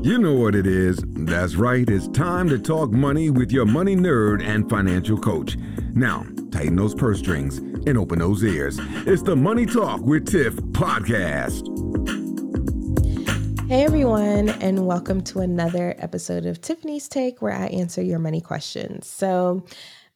You know what it is. That's right. It's time to talk money with your money nerd and financial coach. Now, tighten those purse strings and open those ears. It's the Money Talk with Tiff podcast. Hey everyone, and welcome to another episode of Tiffany's Take where I answer your money questions. So,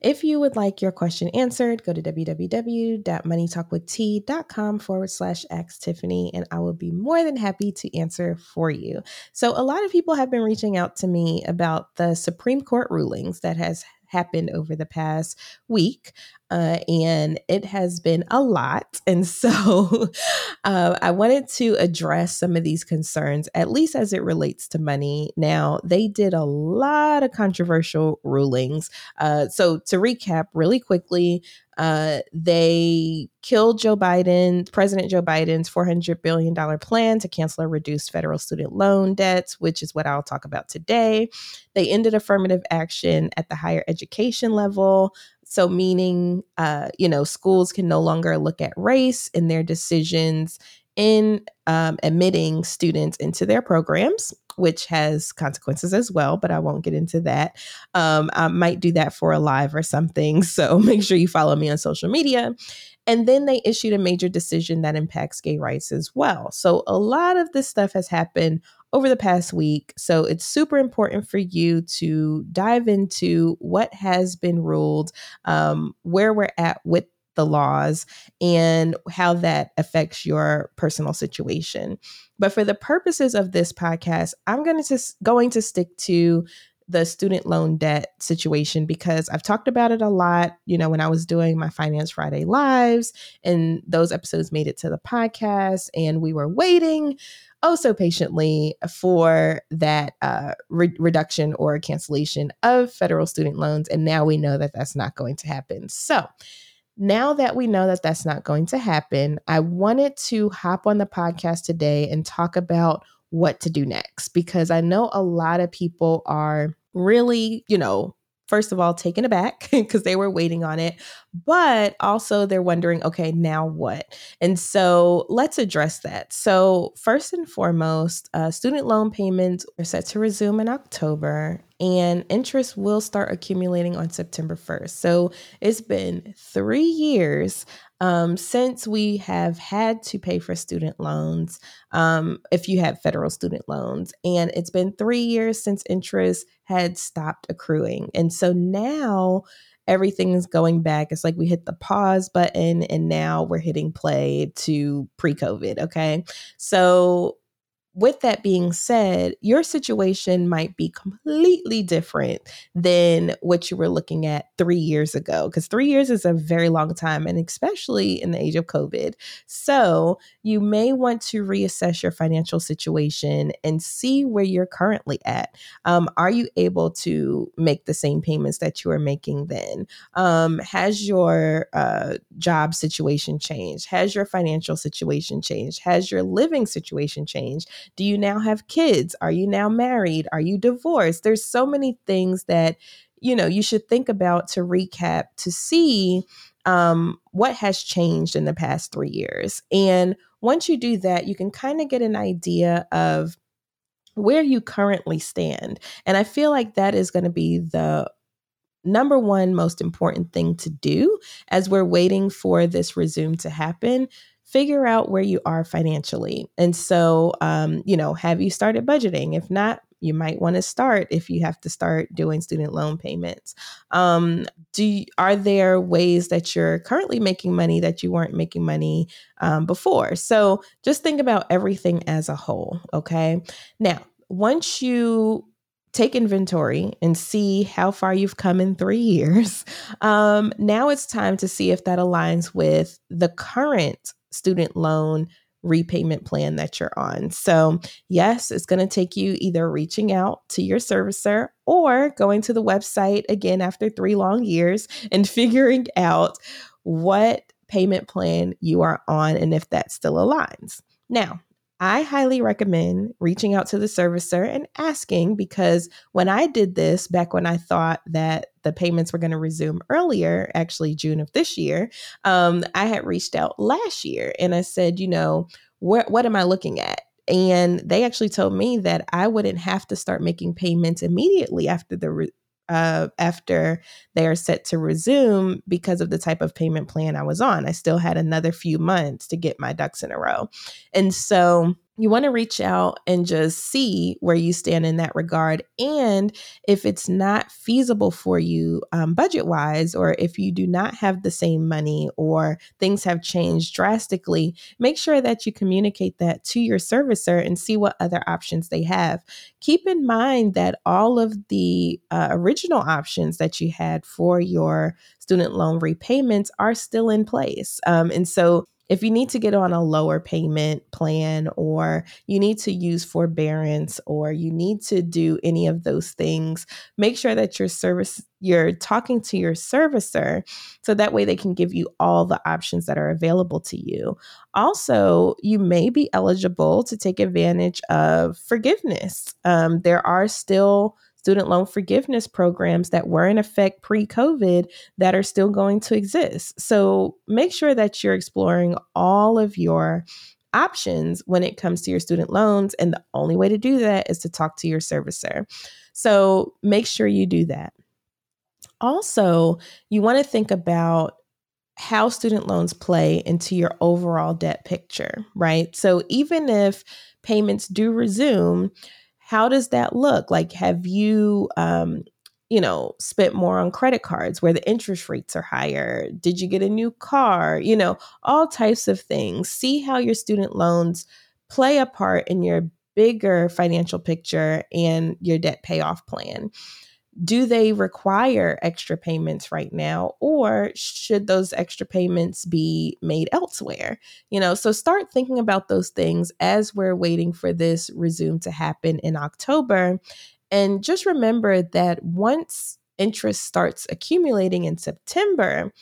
if you would like your question answered, go to www.moneytalkwitht.com forward slash ask Tiffany, and I will be more than happy to answer for you. So, a lot of people have been reaching out to me about the Supreme Court rulings that has happened over the past week. Uh, and it has been a lot. And so uh, I wanted to address some of these concerns, at least as it relates to money. Now, they did a lot of controversial rulings. Uh, so, to recap really quickly, uh, they killed Joe Biden, President Joe Biden's $400 billion plan to cancel or reduce federal student loan debts, which is what I'll talk about today. They ended affirmative action at the higher education level. So, meaning, uh, you know, schools can no longer look at race in their decisions in um, admitting students into their programs, which has consequences as well, but I won't get into that. Um, I might do that for a live or something. So make sure you follow me on social media. And then they issued a major decision that impacts gay rights as well. So a lot of this stuff has happened over the past week. So it's super important for you to dive into what has been ruled, um, where we're at with the laws and how that affects your personal situation. But for the purposes of this podcast, I'm going to going to stick to the student loan debt situation because I've talked about it a lot, you know, when I was doing my Finance Friday lives and those episodes made it to the podcast and we were waiting oh so patiently for that uh, re- reduction or cancellation of federal student loans and now we know that that's not going to happen. So, now that we know that that's not going to happen, I wanted to hop on the podcast today and talk about what to do next because I know a lot of people are really, you know, first of all taken aback because they were waiting on it but also they're wondering okay now what? And so let's address that. So first and foremost uh, student loan payments are set to resume in october and interest will start accumulating on september 1st so it's been three years um, since we have had to pay for student loans, um, if you have federal student loans, and it's been three years since interest had stopped accruing. And so now everything is going back. It's like we hit the pause button and now we're hitting play to pre COVID. Okay. So with that being said, your situation might be completely different than what you were looking at three years ago, because three years is a very long time, and especially in the age of COVID. So, you may want to reassess your financial situation and see where you're currently at. Um, are you able to make the same payments that you were making then? Um, has your uh, job situation changed? Has your financial situation changed? Has your living situation changed? Do you now have kids? Are you now married? Are you divorced? There's so many things that you know you should think about to recap to see um, what has changed in the past three years. And once you do that, you can kind of get an idea of where you currently stand. And I feel like that is going to be the number one most important thing to do as we're waiting for this resume to happen figure out where you are financially. And so, um, you know, have you started budgeting? If not, you might want to start if you have to start doing student loan payments. Um, do you, are there ways that you're currently making money that you weren't making money um, before? So just think about everything as a whole. Okay. Now, once you take inventory and see how far you've come in three years. Um, now it's time to see if that aligns with the current student loan repayment plan that you're on. So, yes, it's going to take you either reaching out to your servicer or going to the website again after three long years and figuring out what payment plan you are on and if that still aligns. Now, I highly recommend reaching out to the servicer and asking because when I did this back when I thought that the payments were going to resume earlier, actually June of this year, um, I had reached out last year and I said, you know, what what am I looking at? And they actually told me that I wouldn't have to start making payments immediately after the re- uh, after they are set to resume because of the type of payment plan I was on. I still had another few months to get my ducks in a row. And so you want to reach out and just see where you stand in that regard. And if it's not feasible for you um, budget wise, or if you do not have the same money or things have changed drastically, make sure that you communicate that to your servicer and see what other options they have. Keep in mind that all of the uh, original options that you had for your student loan repayments are still in place. Um, and so if you need to get on a lower payment plan or you need to use forbearance or you need to do any of those things, make sure that your service you're talking to your servicer so that way they can give you all the options that are available to you. Also, you may be eligible to take advantage of forgiveness. Um, there are still student loan forgiveness programs that were in effect pre COVID that are still going to exist. So make sure that you're exploring all of your options when it comes to your student loans. And the only way to do that is to talk to your servicer. So make sure you do that. Also, you want to think about how student loans play into your overall debt picture, right? So even if payments do resume, how does that look? Like, have you, um, you know, spent more on credit cards where the interest rates are higher? Did you get a new car? You know, all types of things. See how your student loans play a part in your bigger financial picture and your debt payoff plan do they require extra payments right now or should those extra payments be made elsewhere? You know so start thinking about those things as we're waiting for this resume to happen in october. And just remember that once interest starts accumulating in september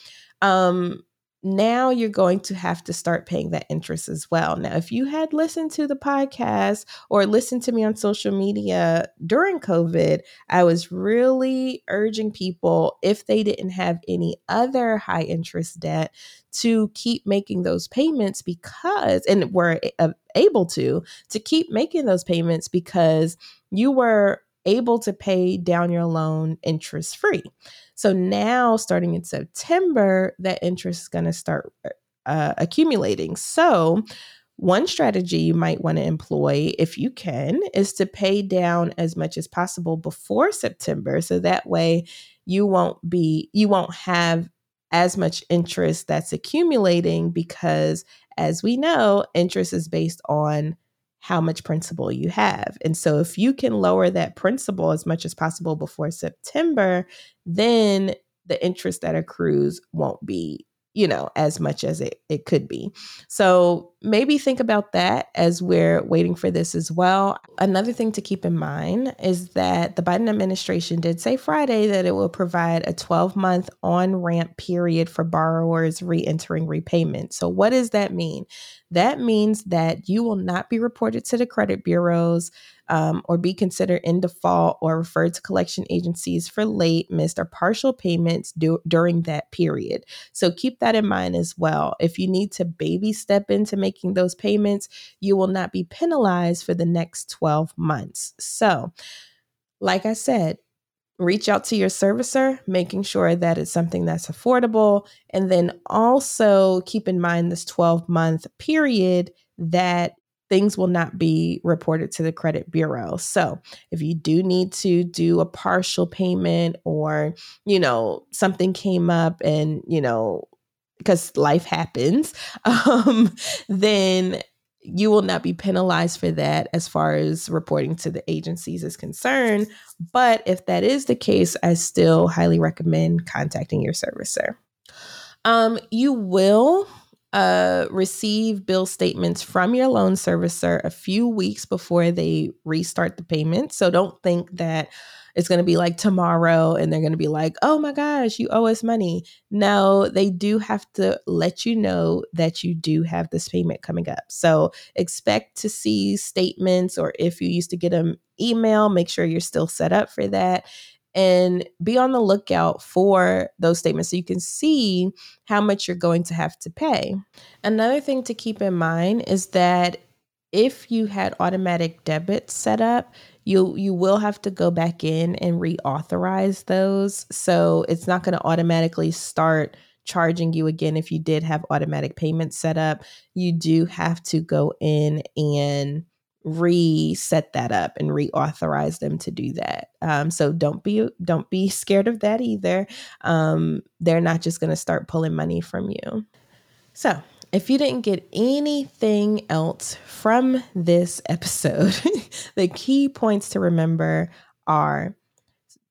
um, now you're going to have to start paying that interest as well. Now, if you had listened to the podcast or listened to me on social media during COVID, I was really urging people, if they didn't have any other high interest debt, to keep making those payments because, and were able to, to keep making those payments because you were able to pay down your loan interest free. So now, starting in September, that interest is going to start uh, accumulating. So, one strategy you might want to employ, if you can, is to pay down as much as possible before September. So that way you won't be, you won't have as much interest that's accumulating because, as we know, interest is based on how much principal you have. And so if you can lower that principal as much as possible before September, then the interest that accrues won't be you know, as much as it, it could be. So maybe think about that as we're waiting for this as well. Another thing to keep in mind is that the Biden administration did say Friday that it will provide a 12 month on ramp period for borrowers re entering repayment. So, what does that mean? That means that you will not be reported to the credit bureaus um, or be considered in default or referred to collection agencies for late, missed, or partial payments do- during that period. So keep that in mind as well. If you need to baby step into making those payments, you will not be penalized for the next 12 months. So, like I said, reach out to your servicer, making sure that it's something that's affordable. And then also keep in mind this 12 month period that things will not be reported to the credit bureau. So, if you do need to do a partial payment or, you know, something came up and, you know, because life happens, um, then you will not be penalized for that as far as reporting to the agencies is concerned. But if that is the case, I still highly recommend contacting your servicer. Um, you will uh, receive bill statements from your loan servicer a few weeks before they restart the payment. So don't think that it's going to be like tomorrow and they're going to be like, oh my gosh, you owe us money. No, they do have to let you know that you do have this payment coming up. So expect to see statements, or if you used to get them email, make sure you're still set up for that and be on the lookout for those statements so you can see how much you're going to have to pay. Another thing to keep in mind is that if you had automatic debits set up, you you will have to go back in and reauthorize those. So it's not going to automatically start charging you again if you did have automatic payments set up. You do have to go in and reset that up and reauthorize them to do that. Um, so don't be don't be scared of that either. Um, they're not just going to start pulling money from you. So if you didn't get anything else from this episode, the key points to remember are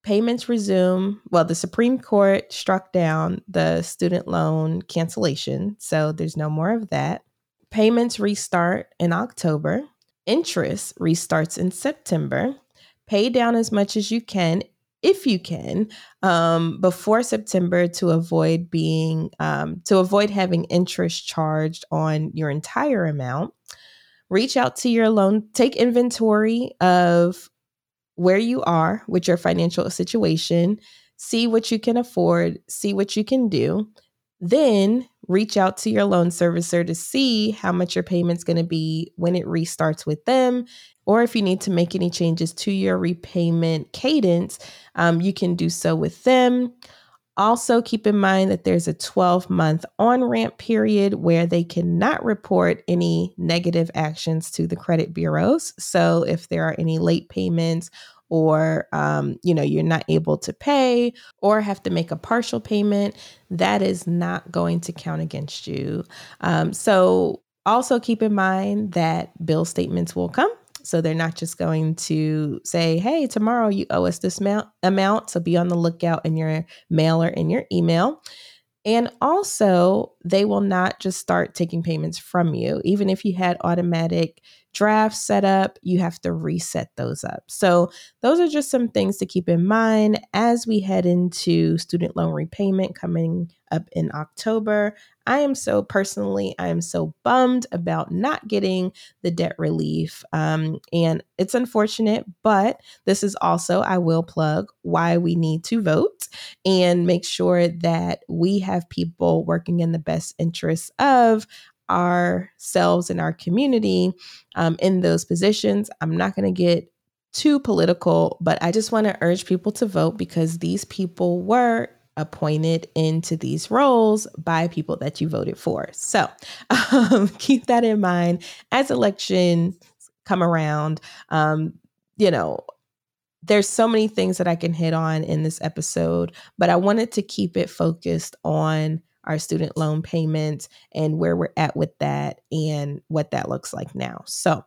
payments resume. Well, the Supreme Court struck down the student loan cancellation, so there's no more of that. Payments restart in October. Interest restarts in September. Pay down as much as you can if you can um, before September to avoid being um, to avoid having interest charged on your entire amount. Reach out to your loan, take inventory of where you are with your financial situation, see what you can afford, see what you can do. Then reach out to your loan servicer to see how much your payment's going to be when it restarts with them or if you need to make any changes to your repayment cadence, um, you can do so with them. Also, keep in mind that there's a 12 month on ramp period where they cannot report any negative actions to the credit bureaus. So, if there are any late payments or um, you know you're not able to pay or have to make a partial payment that is not going to count against you um, so also keep in mind that bill statements will come so they're not just going to say, hey, tomorrow you owe us this amount. So be on the lookout in your mail or in your email. And also, they will not just start taking payments from you. Even if you had automatic drafts set up, you have to reset those up. So, those are just some things to keep in mind as we head into student loan repayment coming up in October. I am so personally, I am so bummed about not getting the debt relief. Um, and it's unfortunate, but this is also, I will plug, why we need to vote and make sure that we have people working in the best interests of ourselves and our community um, in those positions. I'm not going to get too political, but I just want to urge people to vote because these people were appointed into these roles by people that you voted for. So um, keep that in mind as elections come around. Um, you know, there's so many things that I can hit on in this episode, but I wanted to keep it focused on our student loan payments and where we're at with that and what that looks like now. So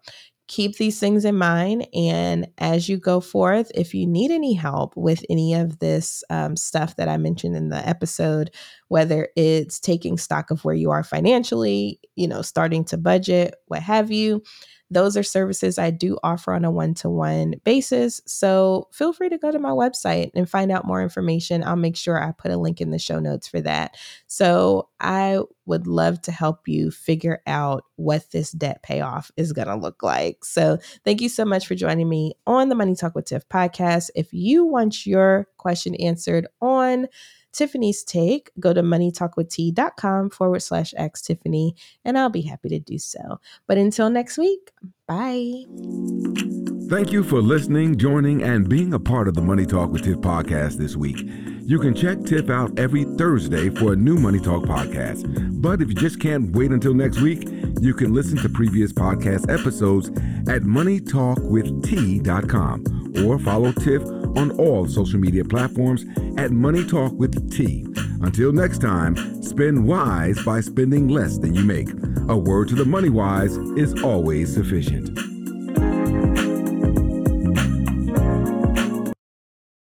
keep these things in mind. And as you go forth, if you need any help with any of this um, stuff that I mentioned in the episode, whether it's taking stock of where you are financially, you know, starting to budget, what have you, those are services I do offer on a one to one basis. So feel free to go to my website and find out more information. I'll make sure I put a link in the show notes for that. So I would love to help you figure out what this debt payoff is going to look like. So thank you so much for joining me on the Money Talk with Tiff podcast. If you want your question answered on Tiffany's take, go to moneytalkwitht.com forward slash ask Tiffany, and I'll be happy to do so. But until next week, bye. Thank you for listening, joining, and being a part of the Money Talk with Tiff podcast this week. You can check Tiff out every Thursday for a new Money Talk podcast. But if you just can't wait until next week, you can listen to previous podcast episodes at moneytalkwitht.com or follow Tiff on all social media platforms at Money Talk with T. Until next time, spend wise by spending less than you make. A word to the money wise is always sufficient.